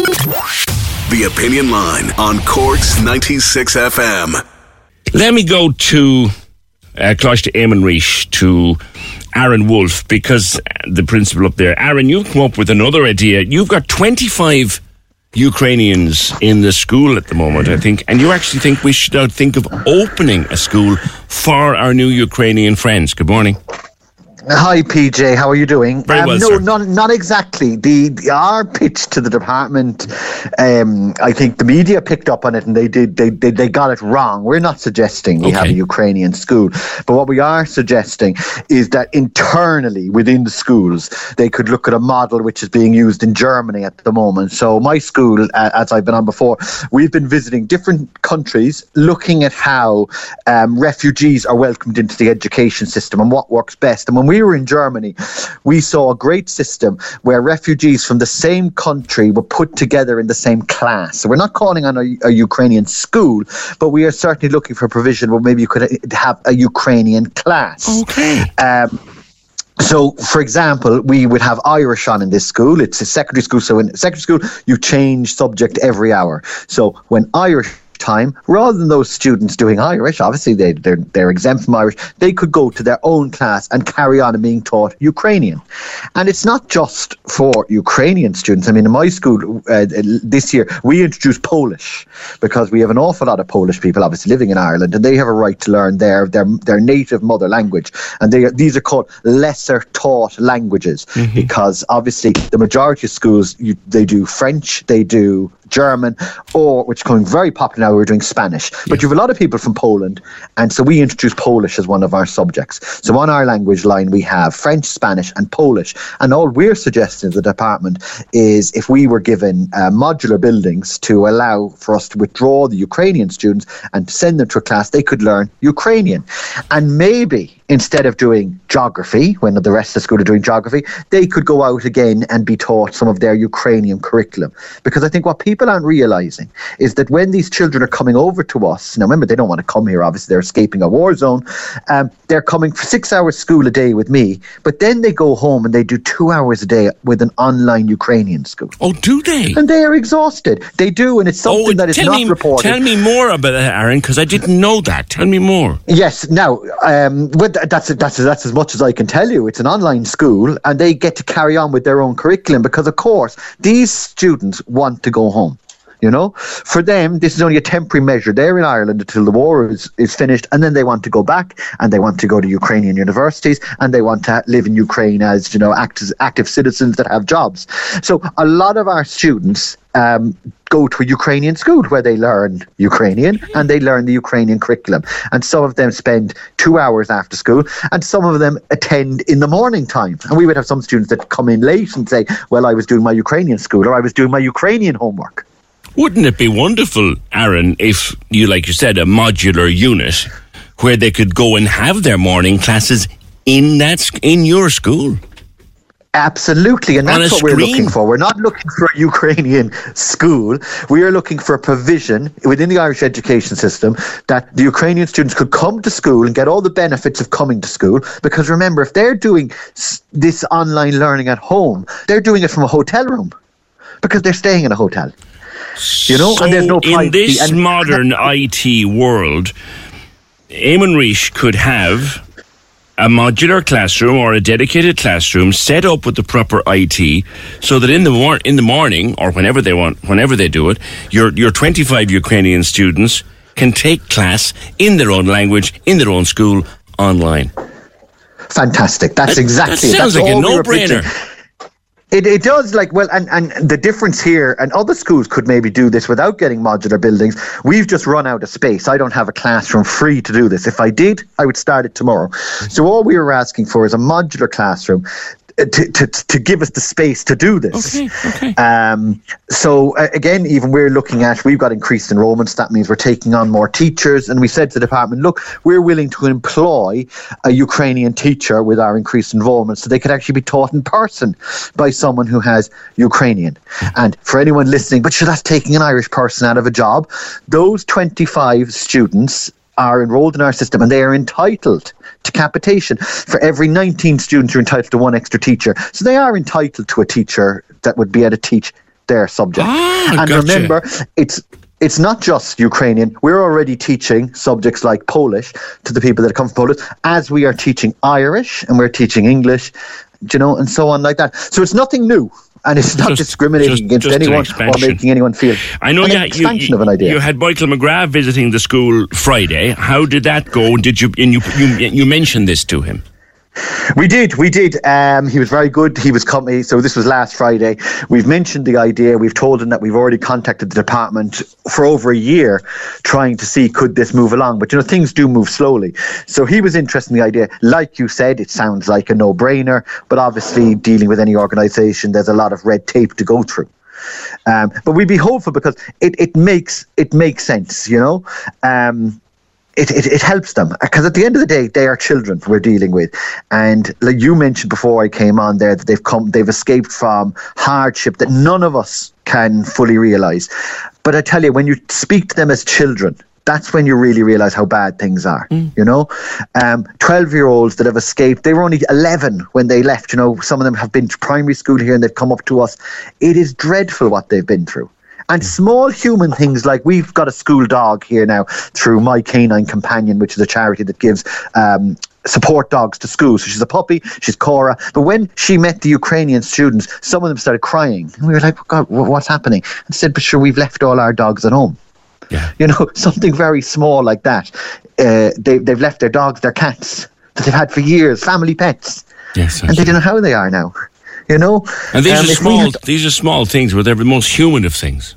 The Opinion Line on Corks 96 FM. Let me go to uh, Coláiste Éamann Rís, to Aaron Wolf, because the principal up there. Aaron, you've come up with another idea. You've got 25 Ukrainians in the school at the moment, I think, and you actually think we should think of opening a school for our new Ukrainian friends. Good morning. Hi, PJ. How are you doing? Very well, no, sir. not not exactly. The, the our pitch to the department, um, I think the media picked up on it and they did they, they, they got it wrong. We're not suggesting we have a Ukrainian school, but what we are suggesting is that internally within the schools they could look at a model which is being used in Germany at the moment. So my school, as I've been on before, we've been visiting different countries, looking at how um, refugees are welcomed into the education system and what works best. And when we were in Germany, we saw a great system where refugees from the same country were put together in the same class. So we're not calling on a, a Ukrainian school, but we are certainly looking for provision where maybe you could have a Ukrainian class. Okay. Um, so, for example, we would have Irish on in this school. It's a secondary school. So, in secondary school, you change subject every hour. So, when Irish time, rather than those students doing Irish, obviously they, they're, they're exempt from Irish, they could go to their own class and carry on and being taught Ukrainian. And it's not just for Ukrainian students. I mean, in my school uh, this year, we introduced Polish because we have an awful lot of Polish people obviously living in Ireland and they have a right to learn their, their, their native mother language. And they, these are called lesser taught languages because obviously the majority of schools, you, they do French, they do German, or which is becoming very popular now, we're doing Spanish. But you have a lot of people from Poland, and so we introduced Polish as one of our subjects. So on our language line, we have French, Spanish, and Polish. And all we're suggesting to the department is if we were given uh, modular buildings to allow for us to withdraw the Ukrainian students and send them to a class, they could learn Ukrainian. And maybe instead of doing geography, when the rest of the school are doing geography, they could go out again and be taught some of their Ukrainian curriculum. Because I think what people aren't realizing is that when these children are coming over to us, now remember, they don't want to come here, obviously, they're escaping a war zone. Um, they're coming for six hours school a day with me, but then they go home and they do two hours a day with an online Ukrainian school. Oh, do they? And they are exhausted. They do, and it's something oh, that is not me, reported. Tell me more about that, Aaron, because I didn't know that. Tell me more. Yes. Now, um, but th- that's that's that's as much as I can tell you. It's an online school, and they get to carry on with their own curriculum because, of course, these students want to go home. You know, for them, this is only a temporary measure. They're in Ireland until the war is, is finished, and then they want to go back and they want to go to Ukrainian universities and they want to live in Ukraine as, you know, active, active citizens that have jobs. So a lot of our students um, go to a Ukrainian school where they learn Ukrainian and they learn the Ukrainian curriculum. And some of them spend two hours after school, and some of them attend in the morning time. And we would have some students that come in late and say, Well, I was doing my Ukrainian school or I was doing my Ukrainian homework. Wouldn't it be wonderful, Aaron, if you, like you said, a modular unit where they could go and have their morning classes in that in your school? Absolutely, and that's what we're looking for. We're not looking for a Ukrainian school. We are looking for a provision within the Irish education system that the Ukrainian students could come to school and get all the benefits of coming to school. Because remember, if they're doing this online learning at home, they're doing it from a hotel room because they're staying in a hotel. You know, so and there's no in this And- modern IT world, Éamann Rís could have a modular classroom or a dedicated classroom set up with the proper IT, so that in the mor- in the morning or whenever they want, whenever they do it, your your 25 Ukrainian students can take class in their own language in their own school online. Fantastic. That's That- exactly that sounds That's like a no-brainer. It, it does like well and, and the difference here and other schools could maybe do this without getting modular buildings. We've just run out of space. I don't have a classroom free to do this. If i did i would start it tomorrow. Mm-hmm. So all we were asking for is a modular classroom to, to, to give us the space to do this Okay, okay. um, so uh, again, even we're looking at we've got increased enrolments. That means we're taking on more teachers, and we said to the department, look, we're willing to employ a Ukrainian teacher with our increased enrolment, so they could actually be taught in person by someone who has Ukrainian. And for anyone listening, but sure, that's taking an Irish person out of a job. Those twenty-five students are enrolled in our system and they are entitled to capitation. For every 19 students, you're entitled to one extra teacher. So they are entitled to a teacher that would be able to teach their subject. Ah, and gotcha. remember, it's it's not just Ukrainian. We're already teaching subjects like Polish to the people that come from Poland, as we are teaching Irish and we're teaching English, you know, and so on like that. So it's nothing new. And it's not Just- discriminating just- against just an anyone or making anyone feel I know an you, had- you, expansion you, of an idea. you had Michael McGrath visiting the school Friday. How did that go? Did you and you you, you mentioned this to him? We did, we did. Um, he was very good. He was coming. So this was last Friday. We've mentioned the idea. We've told him that we've already contacted the department for over a year, trying to see could this move along. But you know, things do move slowly. So he was interested in the idea. Like you said, it sounds like a no-brainer. But obviously, dealing with any organisation, there's a lot of red tape to go through. Um, but we'd be hopeful because it, it makes it makes sense, you know. Um, it, it, it helps them because at the end of the day they are children we're dealing with. And like you mentioned before I came on there that they've come they've escaped from hardship that none of us can fully realize. But I tell you when you speak to them as children that's when you really realize how bad things are you know? Um 12 year olds that have escaped they were only 11 when they left you know? Some of them have been to primary school here and they've come up to us. It is dreadful what they've been through and small human things like we've got a school dog here now through My Canine Companion, which is a charity that gives um, support dogs to schools. So she's a puppy, she's Cora. But when she met the Ukrainian students, some of them started crying. And we were like, God, what's happening? And said, but sure, we've left all our dogs at home. Yeah. You know, something very small like that. Uh, they, they've left their dogs, their cats that they've had for years, family pets. Yes, And they don't know how they are now. You know? And these Um, are small. had- These are small things, but they're the most human of things.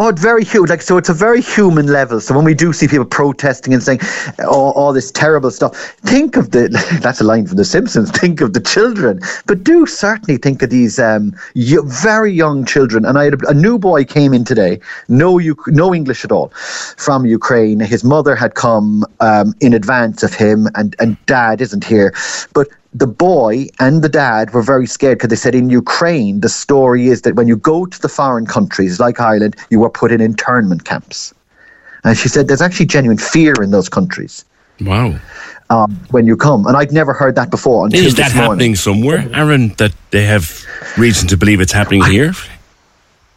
Oh, it's very human. Like so, it's a very human level. So when we do see people protesting and saying all, all this terrible stuff, think of the. That's a line from The Simpsons. Think of the children, but do certainly think of these um, very young children. And I had a, a new boy came in today, no U- no English at all, from Ukraine. His mother had come um, in advance of him, and and dad isn't here, but the boy and the dad were very scared because they said in Ukraine, the story is that when you go to the foreign countries like Ireland, you were put in internment camps. And she said there's actually genuine fear in those countries Wow. um, when you come. And I'd never heard that before until Is that happening somewhere, Aaron? That they have reason to believe it's happening here?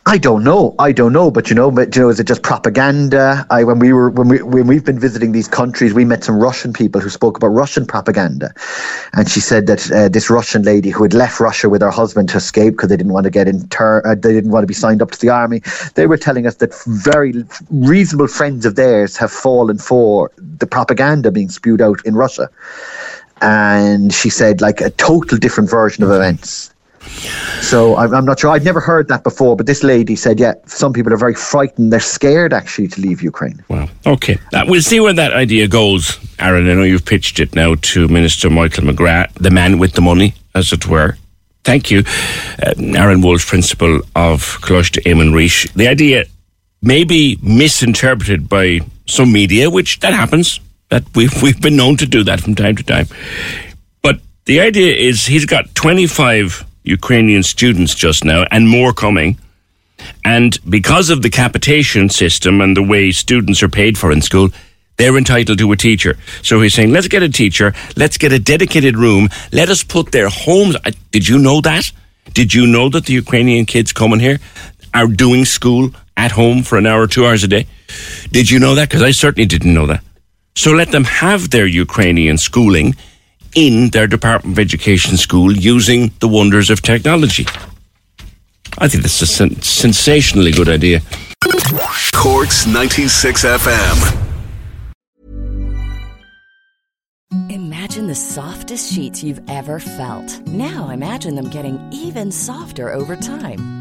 I don't know. I don't know, but you know, but you know, is it just propaganda? I when we were when we when we've been visiting these countries, we met some Russian people who spoke about Russian propaganda, and she said that uh, this Russian lady who had left Russia with her husband to escape because they didn't want to get inter, uh, they didn't want to be signed up to the army. They were telling us that very reasonable friends of theirs have fallen for the propaganda being spewed out in Russia, and she said like a total different version of events. So I'm, I'm not sure. I'd never heard that before, but this lady said, yeah, some people are very frightened. They're scared actually to leave Ukraine. Wow. Okay. Uh, we'll see where that idea goes, Aaron. I know you've pitched it now to Minister Michael McGrath, the man with the money, as it were. Thank you. Uh, Aaron Wolf, principal of Coláiste Éamann Rís. The idea may be misinterpreted by some media, which that happens. That we've, we've been known to do that from time to time. But the idea is he's got 25 Ukrainian students just now and more coming. And because of the capitation system and the way students are paid for in school, they're entitled to a teacher. So he's saying, let's get a teacher, let's get a dedicated room, let us put their homes. Did you know that? Did you know that the Ukrainian kids coming here are doing school at home for an hour two hours a day? Did you know that? Because I certainly didn't know that. So let them have their Ukrainian schooling in their Department of Education school using the wonders of technology. I think that's a sen- sensationally good idea. Corks 96 FM. Imagine the softest sheets you've ever felt. Now imagine them getting even softer over time.